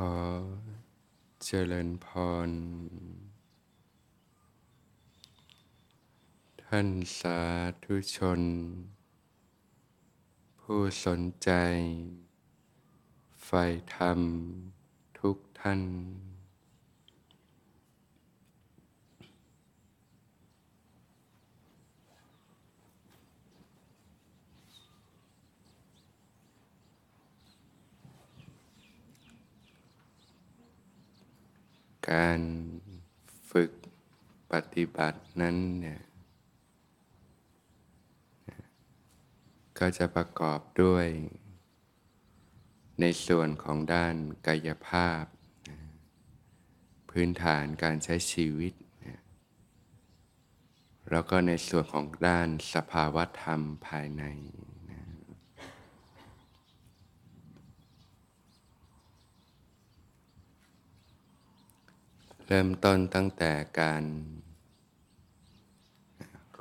ขอเจริญพร ท่านสาธุชน ผู้สนใจใฝ่ธรรมทุกท่าน การฝึกปฏิบัตินั้นเนี่ยก็จะประกอบด้วย ในส่วนของด้านกายภาพ พื้นฐานการใช้ชีวิต แล้วก็ในส่วนของด้านสภาวธรรมภายใน เริ่มต้นตั้งแต่การ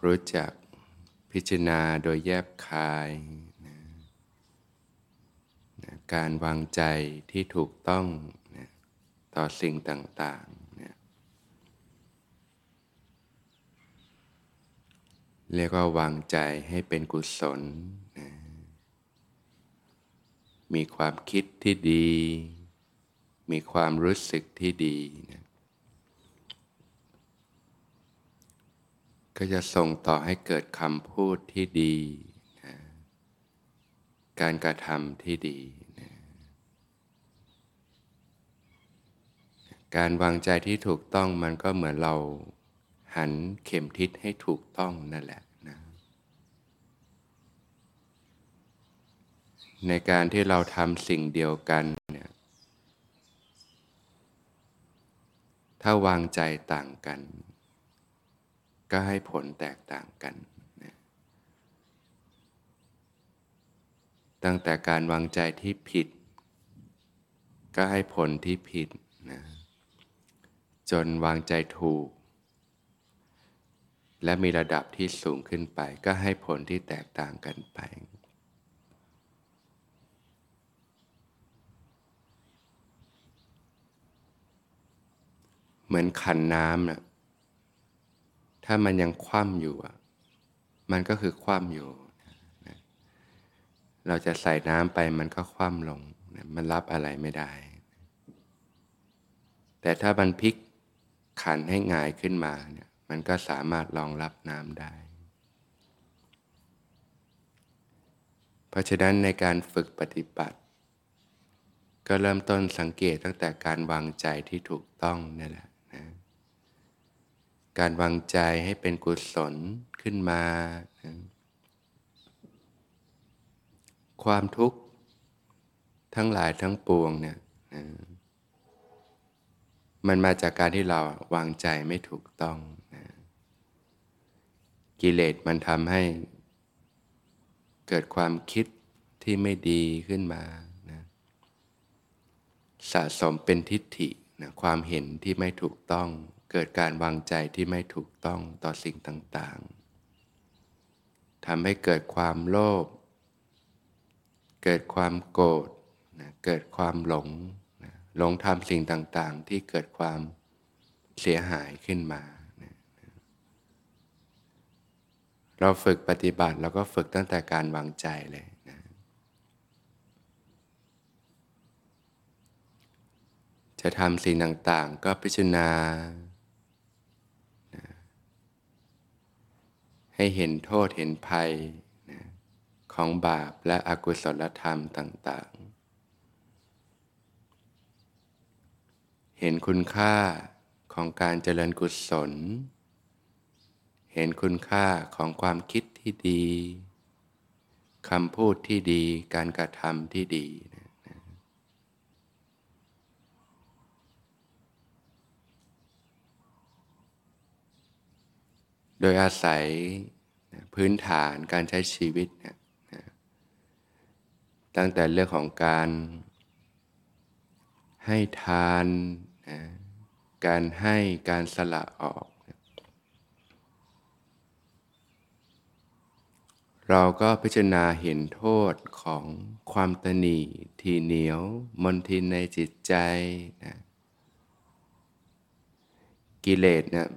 รู้จักพิจารณาโดยแยบคายนะการวางใจที่ถูกต้องนะต่อสิ่งต่างๆนะเรียกว่าวางใจให้เป็นกุศลนะมีความคิดที่ดี มีความรู้สึกที่ดีนะ ก็จะส่งต่อให้เกิดคำพูดที่ดีนะการกระทำที่ดีนะการวางใจที่ถูกต้องมันก็เหมือนเราหันเข็มทิศให้ถูกต้องนั่นแหละนะในการที่เราทำสิ่งเดียวกันเนี่ยถ้าวางใจต่างกัน ก็ให้ผลแตกต่างกันนะตั้งแต่การวางใจที่ผิด ก็ให้ผลที่ผิดนะจนวางใจถูก และมีระดับที่สูงขึ้นไป ก็ให้ผลที่แตกต่างกันไปเหมือนขันน้ำนะ ถ้ามันยังคว่ำอยู่มันก็คือคว่ำอยู่ เราจะใส่น้ำไปมันก็คว่ำลง มันรับอะไรไม่ได้ แต่ถ้ามันพลิกขันให้งายขึ้นมาเนี่ยมันก็สามารถรองรับน้ำได้ เพราะฉะนั้นในการฝึกปฏิบัติ ก็เริ่มต้นสังเกตตั้งแต่การวางใจที่ถูกต้องนี่แหละ การวางใจให้เป็นกุศลขึ้นมาความทุกข์ทั้งหลายทั้งปวงเนี่ยมันมาจากการที่เราวางใจไม่ถูกต้องกิเลสมันทำให้เกิดความคิดที่ไม่ดีขึ้นมานะสะสมเป็นทิฏฐินะความเห็นที่ไม่ถูกต้อง เกิดการวางใจที่ไม่ถูกต้องต่อสิ่งต่างๆทำให้เกิดความโลภเกิดความโกรธนะเกิดความหลงนะหลงทำสิ่งต่างๆ ที่เกิดความเสียหายขึ้นมานะเราฝึกปฏิบัติเราก็ฝึกตั้งแต่การวางใจเลยนะจะทำสิ่งต่างๆ ก็พิจารณา ให้เห็นโทษเห็นภัยนะของบาปและอกุศลธรรมต่าง ๆ เห็นคุณค่าของการเจริญกุศล เห็นคุณค่าของความคิดที่ดีคำพูดที่ดีการกระทำที่ดีนะโดยอาศัยพื้นฐานการใช้ชีวิตนะตั้งแต่เรื่องของการให้ทานนะการให้การสละออกนะเราก็พิจารณาเห็นโทษของความตนีททีเหนียวมนทินในจิตใจนะกิเลสเนี่ย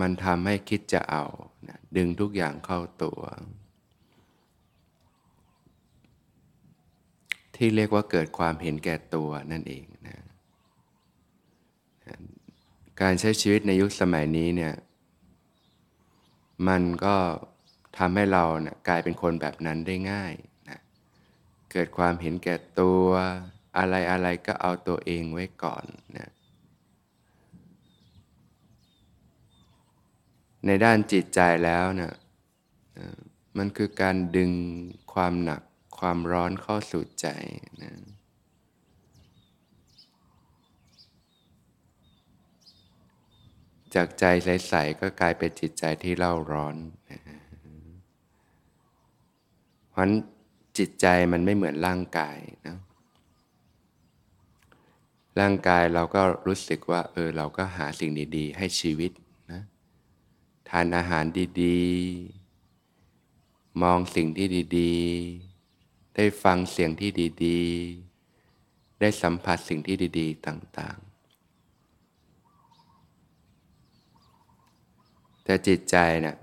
มันทำให้คิดจะเอานะดึงทุกอย่างเข้าตัว ที่เรียกว่าเกิดความเห็นแก่ตัวนั่นเองนะการใช้ชีวิตในยุคสมัยนี้เนี่ย มันก็ทำให้เรานะกลายเป็นคนแบบนั้นได้ง่ายนะเกิดความเห็นแก่ตัว อะไรอะไรก็เอาตัวเองไว้ก่อนนะ ในด้านจิตใจแล้วเนะี่ยมันคือการดึงความหนักความร้อนเข้าสู่ใจนะจากใจใสๆก็กลายเป็นจิตใจที่เล่าร้อนเพราะจิตใจมันไม่เหมือนร่างกายนะร่างกายเราก็รู้สึกว่า เออเราก็หาสิ่งดีๆ ให้ชีวิต ทานอาหารดีๆ มองสิ่งที่ดีๆ ได้ฟังเสียงที่ดีๆ ได้สัมผัสสิ่งที่ดีๆ ต่างๆ แต่จิตใจนะ่ย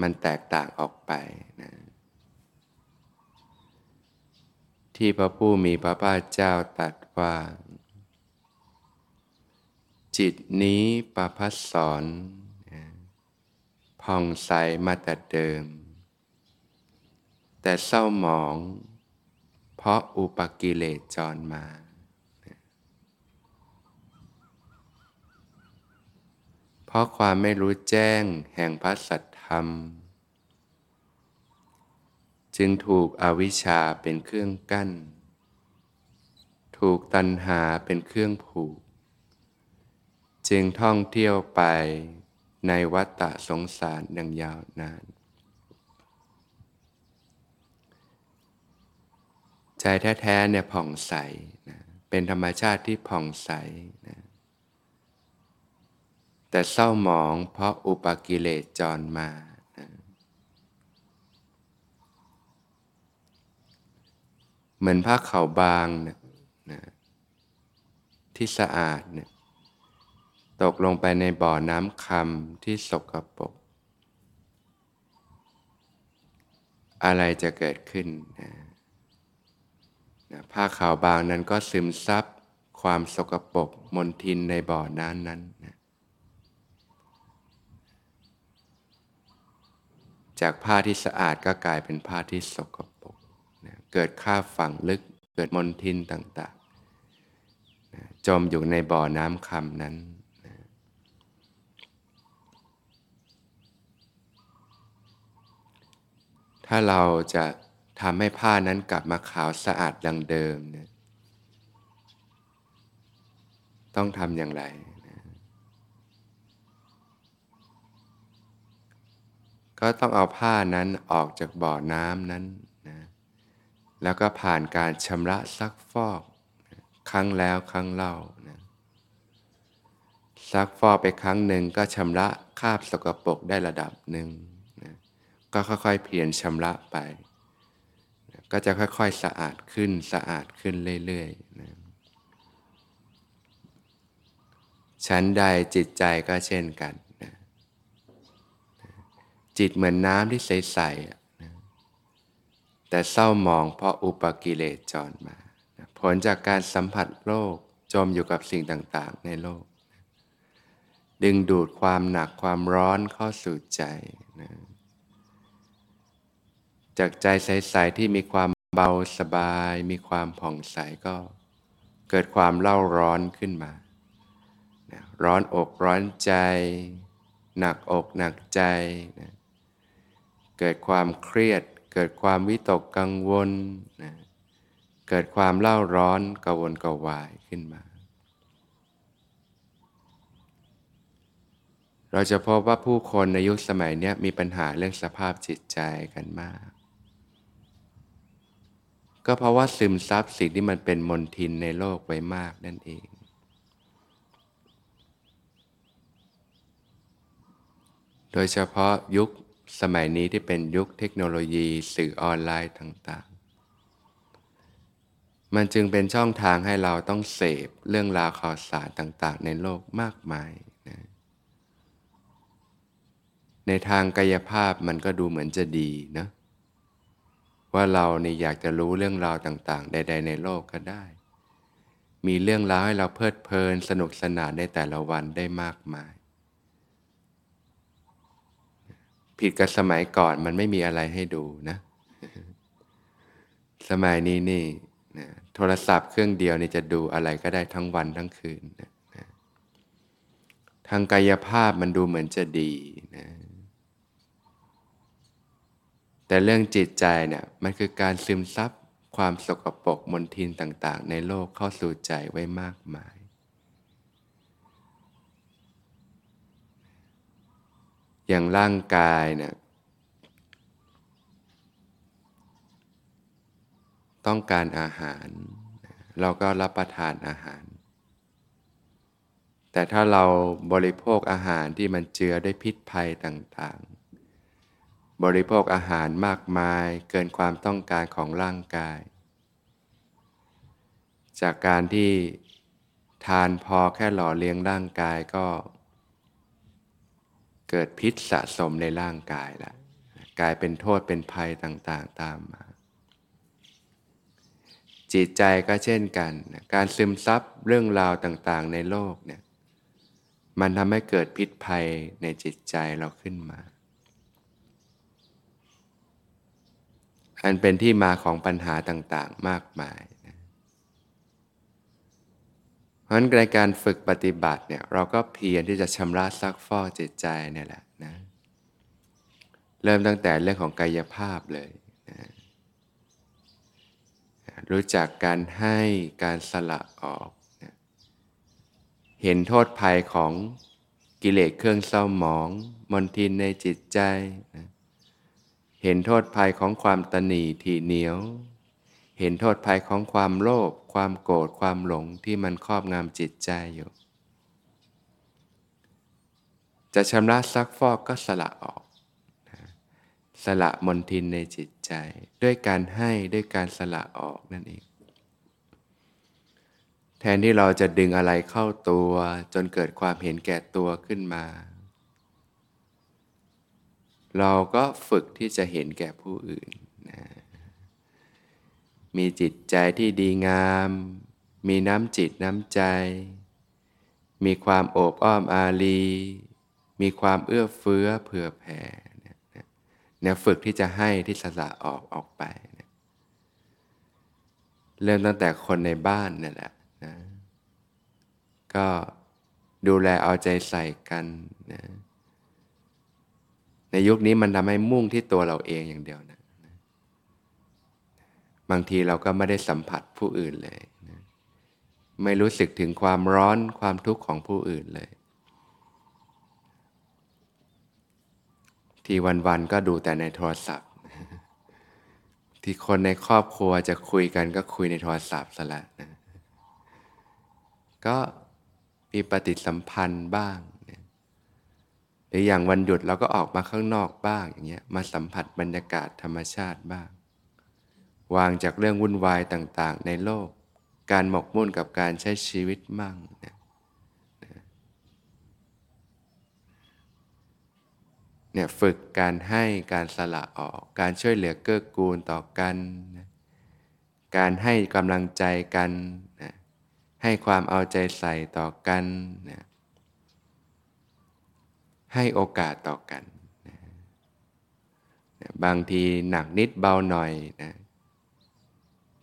มันแตกต่างออกไปนะที่พระผู้มีพระภาคเจ้าตรัสว่า จิตนี้ประพัสสอน ผ่องใสมาแต่เดิม แต่เศร้าหมอง เพราะอุปกิเลสจรมา เพราะความไม่รู้แจ้งแห่งพระสัทธรรม จึงถูกอวิชชาเป็นเครื่องกั้น ถูกตัณหาเป็นเครื่องผูก จึงท่องเที่ยวไป ในวัฏฏะสงสารดังยาวนาน ใจแท้ๆเนี่ยผ่องใสนะเป็นธรรมชาติที่ผ่องใสนะแต่เศร้าหมองเพราะอุปกิเลสจรมานะเหมือนผ้าขาวบางนะนะที่สะอาดเนะ ตกลงไปในบ่อน้ำคำที่สกปรกอะไรจะเกิดขึ้นนะผ้าขาวบางนั้นก็ซึมซับความสกปรกมนทินในบ่อน้ำนั้นนะจากผ้าที่สะอาดก็กลายเป็นผ้าที่สกปรกนะเกิดค่าฝังลึก เกิดมลทินต่างๆนะจมอยู่ในบ่อน้ำคำนั้นนะ ถ้าเราจะทำให้ผ้านั้นกลับมาขาวสะอาดดังเดิมเนี่ยต้องทำอย่างไร ก็ต้องเอาผ้านั้นออกจากบ่อน้ำนั้นนะแล้วก็ผ่านการชำระซักฟอกครั้งแล้วครั้งเล่านะซักฟอกไปครั้งหนึ่งก็ชำระคราบสกปรกได้ระดับหนึ่ง ก็ค่อยๆเพียรชำระไป ก็จะค่อยๆสะอาดขึ้นสะอาดขึ้นเรื่อยๆนะชั้นใดจิตใจก็เช่นกันจิตเหมือนน้ำที่ใสๆนะแต่เศร้าหมองเพราะอุปกิเลสจรมานะผลจากการสัมผัสโลกจมอยู่กับสิ่งต่างๆ ในโลก ดึงดูดความหนักความร้อนเข้าสู่ใจ จากใจใสๆที่มีความเบาสบาย มีความผ่องใสก็เกิดความเล่าร้อนขึ้นมา ร้อนอกร้อนใจ หนักอกหนักใจนะเกิดความเครียด เกิดความวิตกกังวลนะเกิดความเล่าร้อนกวนกวายขึ้นมา เราจะพบว่าผู้คนในยุคสมัยนี้มีปัญหาเรื่องสภาพจิตใจกันมาก ก็เพราะว่าซึมซับสิ่งที่มันเป็นมนทินในโลกไว้มากนั่นเอง โดยเฉพาะยุคสมัยนี้ที่เป็นยุคเทคโนโลยีสื่อออนไลน์ต่างๆ มันจึงเป็นช่องทางให้เราต้องเสพเรื่องราวข่าวสารต่างๆ ในโลกมากมายนะในทางกายภาพมันก็ดูเหมือนจะดีนะ ว่าเราเนี่อยากจะรู้เรื่องราวต่างๆ ใด ๆ ในโลกก็ได้ มีเรื่องราวให้เราเพลิดเพลินสนุกสนานในแต่ละวันได้มากมาย ผิดกับสมัยก่อนมันไม่มีอะไรให้ดูนะ สมัยนี้นี่นะโทรศัพท์เครื่องเดียวนี่จะดูอะไรก็ได้ทั้งวันทั้งคืนนะทางกายภาพมันดูเหมือนจะดีนะ แต่เรื่องจิตใจเนี่ยมันคือการซึมซับความสกปรกมลทินต่าง ๆ ในโลกเข้าสู่ใจไว้มากมาย อย่างร่างกายเนี่ยต้องการอาหาร เราก็รับประทานอาหาร แต่ถ้าเราบริโภคอาหารที่มันเจือด้วยพิษภัยต่างๆ บริโภคอาหารมากมายเกินความต้องการของร่างกาย จากการที่ทานพอแค่หล่อเลี้ยงร่างกายก็ เกิดพิษสะสมในร่างกายแล้วกลายเป็นโทษเป็นภัยต่างๆตามมา จิตใจก็เช่นกัน การซึมซับเรื่องราวต่างๆ ในโลกเนี่ยมันทำให้เกิดพิษภัยในจิตใจเราขึ้นมา อันเป็นที่มาของปัญหาต่างๆมากมายนะเพราะฉะนั้นในการฝึกปฏิบัติเนี่ยเราก็เพียรที่จะชำระซักฟอกจิตใจเนี่ยแหละนะเริ่มตั้งแต่เรื่องของกายภาพเลยนะรู้จักการให้การสละออกเห็นโทษภัยของกิเลสเครื่องเศร้าหมอง มนทินในจิตใจ เห็นโทษภัยของความตนีทีเหนียว เห็นโทษภัยของความโลภความโกรธความหลงที่มันครอบงำจิตใจอยู่ จะชำระซักฟอกก็สละออก สละมนทินในจิตใจ ด้วยการให้ด้วยการสละออกนั่นเองแทนที่เราจะดึงอะไรเข้าตัวจนเกิดความเห็นแก่ตัวขึ้นมา เราก็ฝึกที่จะเห็นแก่ผู้อื่นนะมีจิตใจที่ดีงาม มีน้ำจิตน้ำใจ มีความโอบอ้อมอารี มีความเอื้อเฟื้อเผื่อแผ่เนี่ยฝึกที่จะให้ที่สละออกออกไปนะเริ่มตั้งแต่คนในบ้านนี่แหละนะก็ดูแลเอาใจใส่กันนะ ในยุคนี้มันทำให้มุ่งที่ตัวเราเองอย่างเดียวนะบางทีเราก็ไม่ได้สัมผัสผู้อื่นเลยนะไม่รู้สึกถึงความร้อนความทุกข์ของผู้อื่นเลย ที่วันๆก็ดูแต่ในโทรศัพท์ ที่คนในครอบครัวจะคุยกันก็คุยในโทรศัพท์ซะล้วนะก็มีปฏิสัมพันธ์บ้าง รืออย่างวันหยุดเราก็ออกมาข้างนอกบ้างอย่างเงี้ยมาสัมผัสบรรยากาศธรรมชาติบ้าง วางจากเรื่องวุ่นวายต่างๆ ในโลก การหมกมุ่นกับการใช้ชีวิตมั่งนะเนี่ยฝึกการให้การสละออกการช่วยเหลือเกื้อกูลต่อกันนะการให้กำลังใจกันนะให้ความเอาใจใส่ต่อกันนะ ให้โอกาสต่อกันนะบางทีหนักนิดเบาหน่อยนะ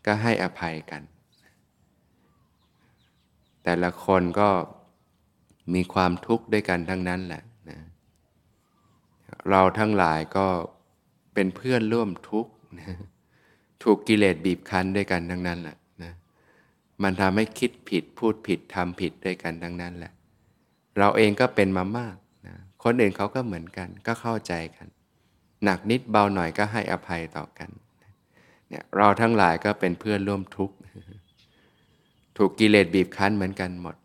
ก็ให้อภัยกัน แต่ละคนก็มีความทุกข์ด้วยกันทั้งนั้นแหละเราทั้งหลายก็เป็นเพื่อนร่วมทุกข์นะถูกกิเลสบีบคั้นด้วยกันทั้งนั้นแหละนะมันทำให้คิดผิดพูดผิดทำผิดด้วยกันทั้งนั้นแหละ เราเองก็เป็นมามาก คนอื่นเขาก็เหมือนกัน ก็เข้าใจกัน หนักนิดเบาหน่อยก็ให้อภัยต่อกันเนี่ยเราทั้งหลายก็เป็นเพื่อนร่วมทุกข์ถูกกิเลสบีบคั้นเหมือนกันหมด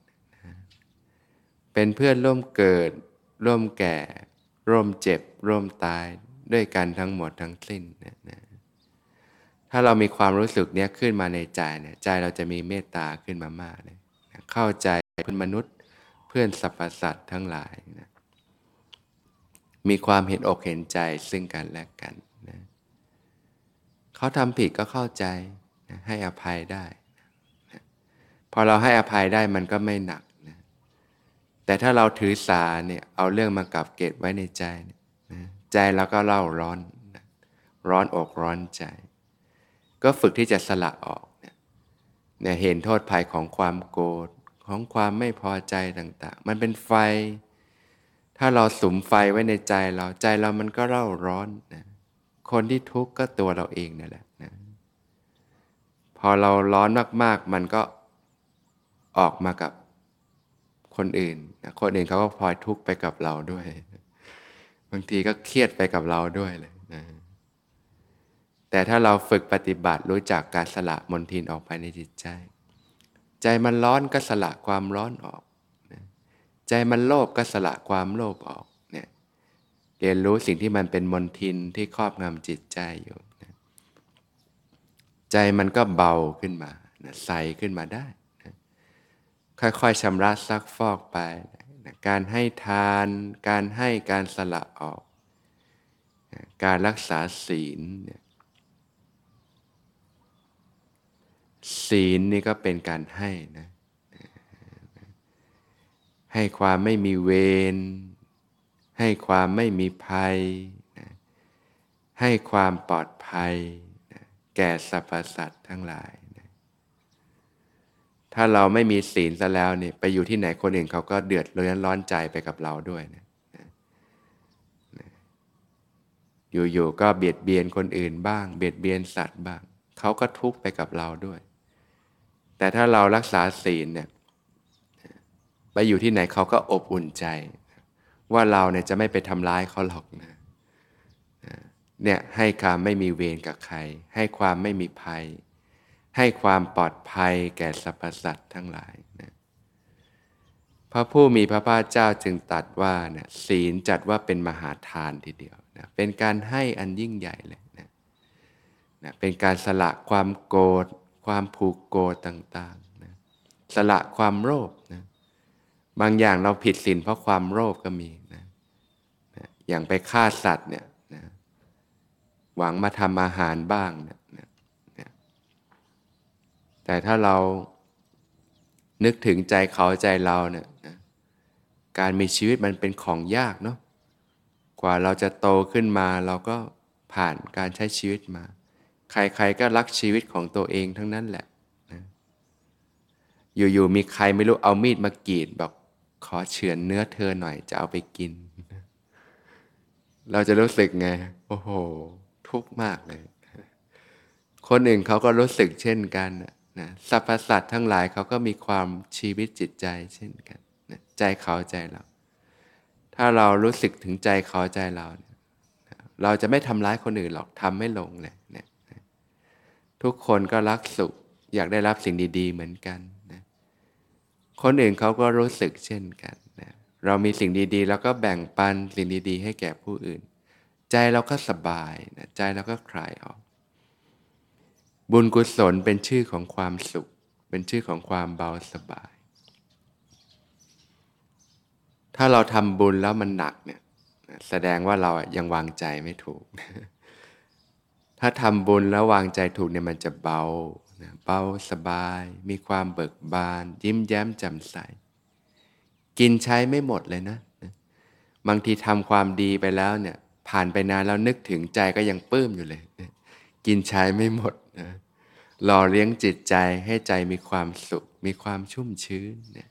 เป็นเพื่อนร่วมเกิด ร่วมแก่ ร่วมเจ็บ ร่วมตายด้วยกันทั้งหมดทั้งสิ้นนะนะถ้าเรามีความรู้สึกเนี้ยขึ้นมาในใจเนี่ยใจเราจะมีเมตตาขึ้นมามากเลยเข้าใจเพื่อนมนุษย์เพื่อนสรรพสัตว์ทั้งหลายนะ มีความเห็นอกเห็นใจซึ่งกันและกันนะเขาทำผิดก็เข้าใจนะให้อภัยได้นะพอเราให้อภัยได้มันก็ไม่หนักนะแต่ถ้าเราถือสาเนี่ยเอาเรื่องมากับเกตไว้ในใจนะใจเราก็เล่าร้อนนะร้อนอกร้อนใจ ก็ฝึกที่จะสละออกเนี่ยเห็นโทษภัยของความโกรธของความไม่พอใจต่าง ๆ มันเป็นไฟ ถ้าเราสุมไฟไว้ในใจเราใจเรามันก็เร่าร้อนนะคนที่ทุกข์ก็ตัวเราเองนั่นแหละนะพอเราร้อนมากๆ มันก็ออกมากับคนอื่นนะคนอื่นเขาก็พลอยทุกข์ไปกับเราด้วย บางทีก็เครียดไปกับเราด้วยเลยนะแต่ถ้าเราฝึกปฏิบัติรู้จักการสละมนทินออกไปในจิตใจ ใจมันร้อนก็สละความร้อนออก ใจมันโลภก็สละความโลภออกเนี่ยเรียนรู้สิ่งที่มันเป็นมนทินที่ครอบงำจิตใจอยู่นะใจมันก็เบาขึ้นมานะใสขึ้นมาได้นะค่อยๆชำระซักฟอกไปนะการให้ทาน การให้การสละออกนะการรักษาศีลเนี่ยศีลนี่ก็เป็นการให้นะ ให้ความไม่มีเวร ให้ความไม่มีภัยนะให้ความปลอดภัยนะแก่สรรพสัตว์ทั้งหลายนะถ้าเราไม่มีศีลซะแล้วเนี่ยไปอยู่ที่ไหนคนอื่นเขาก็เดือดร้อนร้อนใจไปกับเราด้วยนะอยู่ๆก็เบียดเบียนคนอื่นบ้าง เบียดเบียนสัตว์บ้าง เขาก็ทุกข์ไปกับเราด้วย แต่ถ้าเรารักษาศีลเนี่ย ไปอยู่ที่ไหนเขาก็อบอุ่นใจ ว่าเราเนี่ยจะไม่ไปทำร้ายเขาหรอกนะเนี่ยให้ความไม่มีเวรกับใคร ให้ความไม่มีภัย ให้ความปลอดภัยแก่สรรพสัตว์ทั้งหลายนะพระผู้มีพระภาคเจ้าจึงตัดว่าเนี่ยศีลจัดว่าเป็นมหาทานทีเดียวนะเป็นการให้อันยิ่งใหญ่เลยนะนะเป็นการสละความโกรธความผูกโกรธต่างๆนะสละความโลภ บางอย่างเราผิดศีลเพราะความโลภก็มีนะนะอย่างไปฆ่าสัตว์เนี่ยนะหวังมาทำอาหารบ้างเนี่ยนะนะแต่ถ้าเรานึกถึงใจเขาใจเราเนี่ยนะการมีชีวิตมันเป็นของยากเนาะกว่าเราจะโตขึ้นมาเราก็ผ่านการใช้ชีวิตมา ใครๆก็รักชีวิตของตัวเองทั้งนั้นแหละนะอยู่ๆมีใครไม่รู้เอามีดมากรีดบอก ขอเฉือนเนื้อเธอหน่อยจะเอาไปกิน เราจะรู้สึกไง โอ้โห ทุกข์มากเลย คนอื่นเขาก็รู้สึกเช่นกันนะสรรพสัตว์ทั้งหลายเขาก็มีความชีวิตจิตใจเช่นกันนะใจเขาใจเรา ถ้าเรารู้สึกถึงใจเขาใจเราเราจะไม่ทำร้ายคนอื่นหรอกทำไม่ลงเลยนี่ยทุกคนก็รักสุข อยากได้รับสิ่งดี ๆ เหมือนกัน คนอื่นเขาก็รู้สึกเช่นกันนะเรามีสิ่งดีๆ แล้วก็แบ่งปันสิ่งดี ๆ ให้แก่ผู้อื่น ใจเราก็สบายนะใจเราก็คลายออก บุญกุศลเป็นชื่อของความสุข เป็นชื่อของความเบาสบาย ถ้าเราทำบุญแล้วมันหนักเนี่ยแสดงว่าเรายังวางใจไม่ถูก ถ้าทำบุญแล้ววางใจถูกเนี่ยมันจะเบา นะเบาสบาย มีความเบิกบาน ยิ้มแย้มแจ่มใส กินใช้ไม่หมดเลยนะ บางทีทำความดีไปแล้วเนี่ยผ่านไปนานแล้วนึกถึงใจก็ยังปลื้มอยู่เลยกินใช้ไม่หมดนะหล่อเลี้ยงจิตใจให้ใจมีความสุข มีความชุ่มชื้นเนี่ย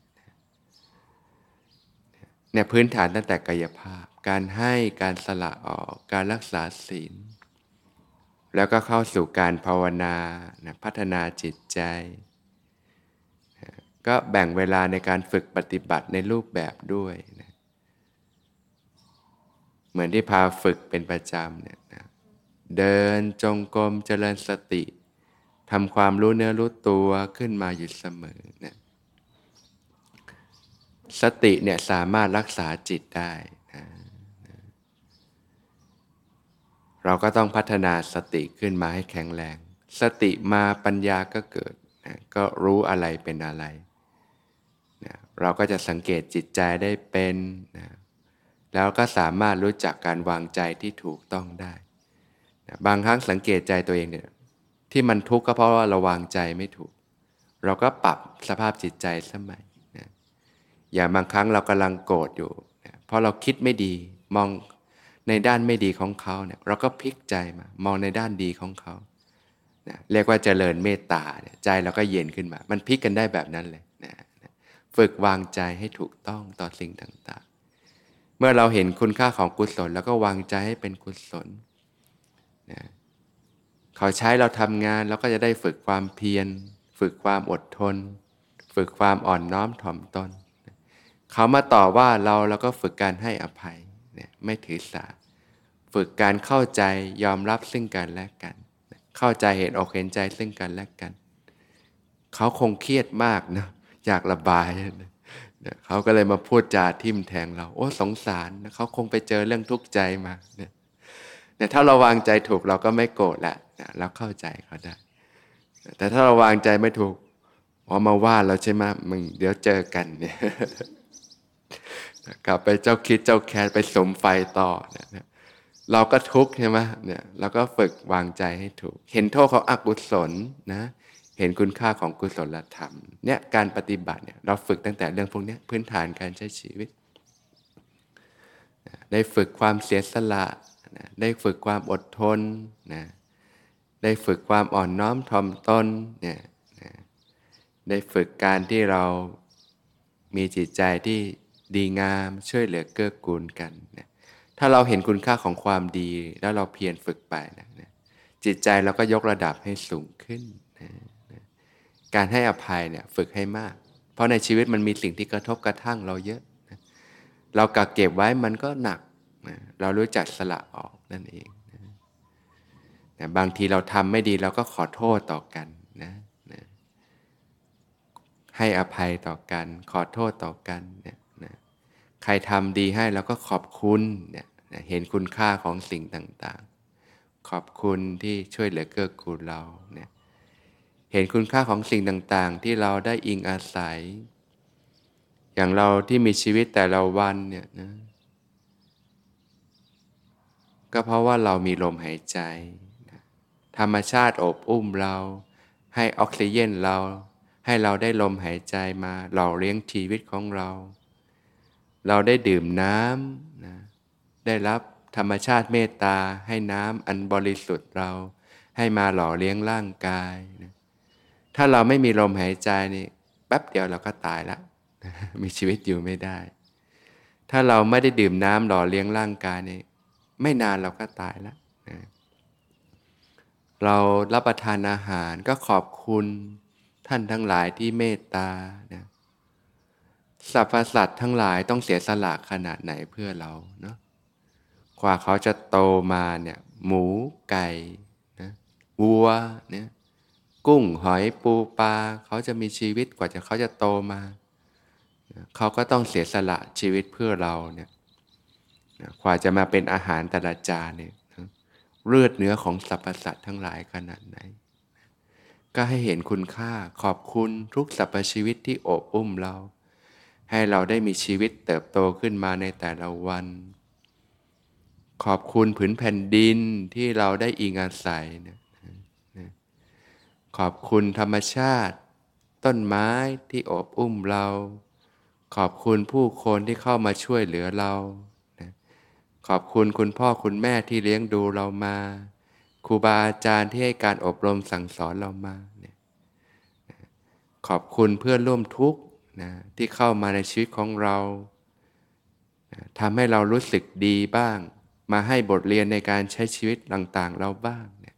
เนี่ยพื้นฐานตั้งแต่กายภาพ การให้การสละออก การรักษาศีล แล้วก็เข้าสู่การภาวนานะพัฒนาจิตใจ ก็แบ่งเวลาในการฝึกปฏิบัติในรูปแบบด้วยนะเหมือนที่พาฝึกเป็นประจำเนี่ยนะเดินจงกรมเจริญสติทำความรู้เนื้อรู้ตัวขึ้นมาอยู่เสมอนะสติเนี่ยสามารถรักษาจิตได้ เราก็ต้องพัฒนาสติขึ้นมาให้แข็งแรง สติมาปัญญาก็เกิดนะก็รู้อะไรเป็นอะไรนะเราก็จะสังเกตจิตใจได้เป็นนะแล้วก็สามารถรู้จักการวางใจที่ถูกต้องได้นะบางครั้งสังเกตใจตัวเองเนี่ยที่มันทุกข์ก็เพราะว่าเราวางใจไม่ถูก เราก็ปรับสภาพจิตใจสมัยนะอย่างบางครั้งเรากำลังโกรธอยู่นะเพราะเราคิดไม่ดีมอง ในด้านไม่ดีของเขาเนี่ยเราก็พลิกใจมามองในด้านดีของเขานะเรียกว่าเจริญเมตตาใจเราก็เย็นขึ้นมา มันพลิกกันได้แบบนั้นเลยนะฝึกวางใจให้ถูกต้องต่อสิ่งต่างๆ เมื่อเราเห็นคุณค่าของกุศล แล้วก็วางใจให้เป็นกุศลนะเขาใช้เราทำงานเราก็จะได้ฝึกความเพียร ฝึกความอดทน ฝึกความอ่อนน้อมถ่อมตน เขามาต่อว่าเราเราก็ฝึกการให้อภัย นี่ยไม่ถือสาฝึกการเข้าใจยอมรับซึ่งกันและกันเข้าใจเห็นอกเห็นใจซึ่งกันและกัน เขาคงเครียดมากนะอยากระบายนะเขาก็เลยมาพูดจาทิมแทงเรา โอ้สงสารนะเขาคงไปเจอเรื่องทุกข์ใจมาเนี่ยเนี่ยถ้าเราวางใจถูกเราก็ไม่โกรธละนะเราเข้าใจเขาได้ แต่ถ้าเราวางใจไม่ถูกอ๋อมาว่าเราใช่ไหมมึงเดี๋ยวเจอกันเนี่ย กลับไปเจ้าคิดเจ้าแคสไปสมไฟต่อเนี่ยเราก็ทุกข์ใช่ไหมเนี่ยเราก็ฝึกวางใจให้ถูก เห็นโทษของอกุศลนะเห็นคุณค่าของกุศลธรรมเนี่ยการปฏิบัติเนี่ยเราฝึกตั้งแต่เรื่องพวกนี้พื้นฐานการใช้ชีวิต ได้ฝึกความเสียสละนะได้ฝึกความอดทนนะได้ฝึกความอ่อนน้อมถ่อมตนเนี่ยนะได้ฝึกการที่เรามีจิตใจที่ ดีงามช่วยเหลือเกื้อกูลกันนะถ้าเราเห็นคุณค่าของความดีแล้วเราเพียรฝึกไปนะนะจิตใจเราก็ยกระดับให้สูงขึ้นนะนะการให้อภัยเนี่ยฝึกให้มาก เพราะในชีวิตมันมีสิ่งที่กระทบกระทั่งเราเยอะนะเรากักเก็บไว้มันก็หนักนะเรารู้จักสละออกนั่นเองนะนะบางทีเราทำไม่ดีเราก็ขอโทษต่อกันนะนะให้อภัยต่อกัน ขอโทษต่อกันเนี่ย ใครทำดีให้เราก็ขอบคุณเนี่ยเห็นคุณค่าของสิ่งต่างๆ ขอบคุณที่ช่วยเหลือเกื้อกูลเราเนี่ยเห็นคุณค่าของสิ่งต่างๆ ที่เราได้อิงอาศัย อย่างเราที่มีชีวิตแต่ละวันเนี่ยนะก็เพราะว่าเรามีลมหายใจ ธรรมชาติอบอุ้มเรา ให้ออกซิเจนเรา ให้เราได้ลมหายใจมาหล่อเลี้ยงชีวิตของเรา เราได้ดื่มน้ำนะได้รับธรรมชาติเมตตาให้น้ำอันบริสุทธิ์เราให้มาหล่อเลี้ยงร่างกายนะถ้าเราไม่มีลมหายใจนี่แป๊บเดียวเราก็ตายแล้วมีชีวิตอยู่ไม่ได้ ถ้าเราไม่ได้ดื่มน้ำหล่อเลี้ยงร่างกายนี่ไม่นานเราก็ตายแล้วนะเรารับประทานอาหารก็ขอบคุณท่านทั้งหลายที่เมตตานะ สรรพสัตว์ทั้งหลายต้องเสียสละขนาดไหนเพื่อเราเนาะกว่าเขาจะโตมาเนี่ยหมูไก่นะวัวเนี่ยกุ้งหอยปูปลาเขาจะมีชีวิตกว่าจะเขาจะโตมา เขาก็ต้องเสียสละชีวิตเพื่อเราเนี่ยกว่าจะมาเป็นอาหารแต่ละจานเนี่ยเลือดเนื้อของสรรพสัตว์ทั้งหลายขนาดไหน ก็ให้เห็นคุณค่าขอบคุณทุกสรรพชีวิตที่โอบอุ้มเรา ให้เราได้มีชีวิตเติบโตขึ้นมาในแต่ละวัน ขอบคุณผืนแผ่นดินที่เราได้อิงอาศัยนะขอบคุณธรรมชาติ ต้นไม้ที่อบอุ้มเรา ขอบคุณผู้คนที่เข้ามาช่วยเหลือเรานะขอบคุณคุณพ่อคุณแม่ที่เลี้ยงดูเรามาครูบาอาจารย์ที่ให้การอบรมสั่งสอนเรามาขอบคุณเพื่อนร่วมทุกข์ นะที่เข้ามาในชีวิตของเรานะทำให้เรารู้สึกดีบ้าง มาให้บทเรียนในการใช้ชีวิตต่างๆ เราบ้างเนี่ย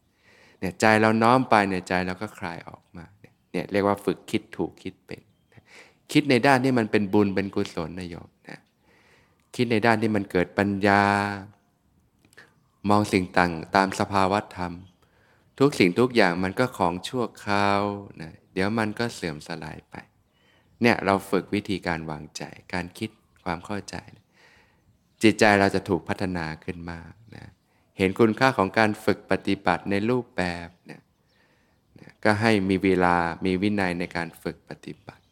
เนี่ยใจเราน้อมไปเนี่ยใจเราก็คลายออกมาเนี่ยเรียกว่าฝึกคิดถูกคิดเป็น คิดในด้านที่มันเป็นบุญเป็นกุศลนะโยมนะคิดในด้านที่มันเกิดปัญญา มองสิ่งต่างตามสภาวะธรรม ทุกสิ่งทุกอย่างมันก็ของชั่วคราวนะเดี๋ยวมันก็เสื่อมสลายไป เนี่ยเราฝึกวิธีการวางใจ การคิดความเข้าใจ จิตใจเราจะถูกพัฒนาขึ้นมากนะเห็นคุณค่าของการฝึกปฏิบัติในรูปแบบเนี่ยก็ให้มีเวลามีวินัยในการฝึกปฏิบัติ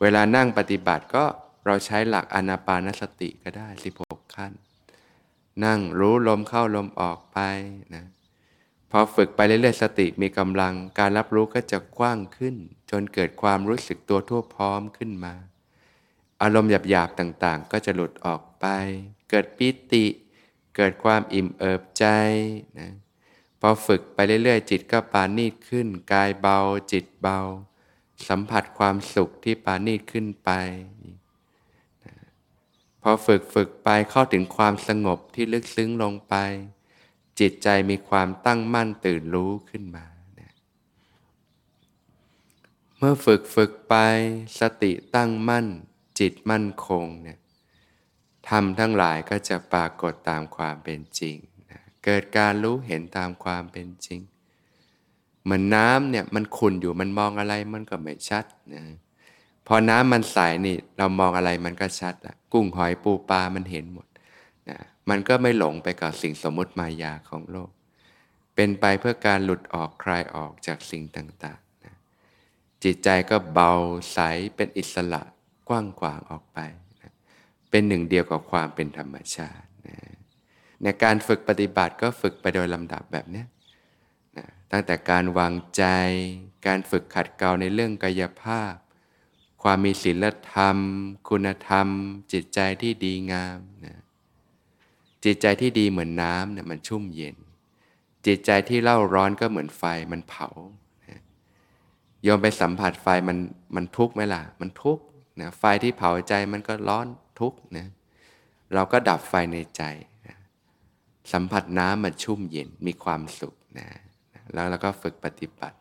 เวลานั่งปฏิบัติก็เราใช้หลักอนาปานสติก็ได้ 16 ขั้น นั่งรู้ลมเข้าลมออกไปนะ พอฝึกไปเรื่อยๆสติมีกำลังการรับรู้ก็จะกว้างขึ้น จนเกิดความรู้สึกตัวทั่วพร้อมขึ้นมา อารมณ์หยาบๆต่างๆ ก็จะหลุดออกไป เกิดปิติ เกิดความอิ่มเอิบใจนะพอฝึกไปเรื่อยๆ จิตก็ปานีตขึ้น กายเบาจิตเบา สัมผัสความสุขที่ปานีตขึ้นไปพอฝึกฝึกไปเข้าถึงความสงบที่ลึกซึ้งลงไป จิตใจมีความตั้งมั่นตื่นรู้ขึ้นมา เมื่อฝึกฝึกไปสติตั้งมั่น จิตมั่นคงเนี่ยทำทั้งหลายก็จะปรากฏตามความเป็นจริงนะเกิดการรู้เห็นตามความเป็นจริง เหมือนน้ำเนี่ยมันขุ่นอยู่มันมองอะไรมันก็ไม่ชัดนะพอน้ำมันใสนี่เรามองอะไรมันก็ชัดละกุ้งหอยปูปลามันเห็นหมด มันก็ไม่หลงไปกับสิ่งสมมติมายาของโลก เป็นไปเพื่อการหลุดออกคลายออกจากสิ่งต่างๆนะจิตใจก็เบาใสเป็นอิสระกว้างขวางออกไปนะเป็นหนึ่งเดียวกับความเป็นธรรมชาตินะในการฝึกปฏิบัติก็ฝึกไปโดยลำดับแบบนี้นะตั้งแต่การวางใจ การฝึกขัดเกลาในเรื่องกายภาพ ความมีศีลธรรม คุณธรรม จิตใจที่ดีงามนะ จิตใจที่ดีเหมือนน้ำเนี่ยมันชุ่มเย็น จิตใจที่เล่าร้อนก็เหมือนไฟมันเผาโยมไปสัมผัสไฟมันมันทุกข์ไหมล่ะ มันทุกข์นะไฟที่เผาใจมันก็ร้อนทุกข์นะเราก็ดับไฟในใจนะสัมผัสน้ำมันชุ่มเย็นมีความสุขนะแล้วเราก็ฝึกปฏิบัติ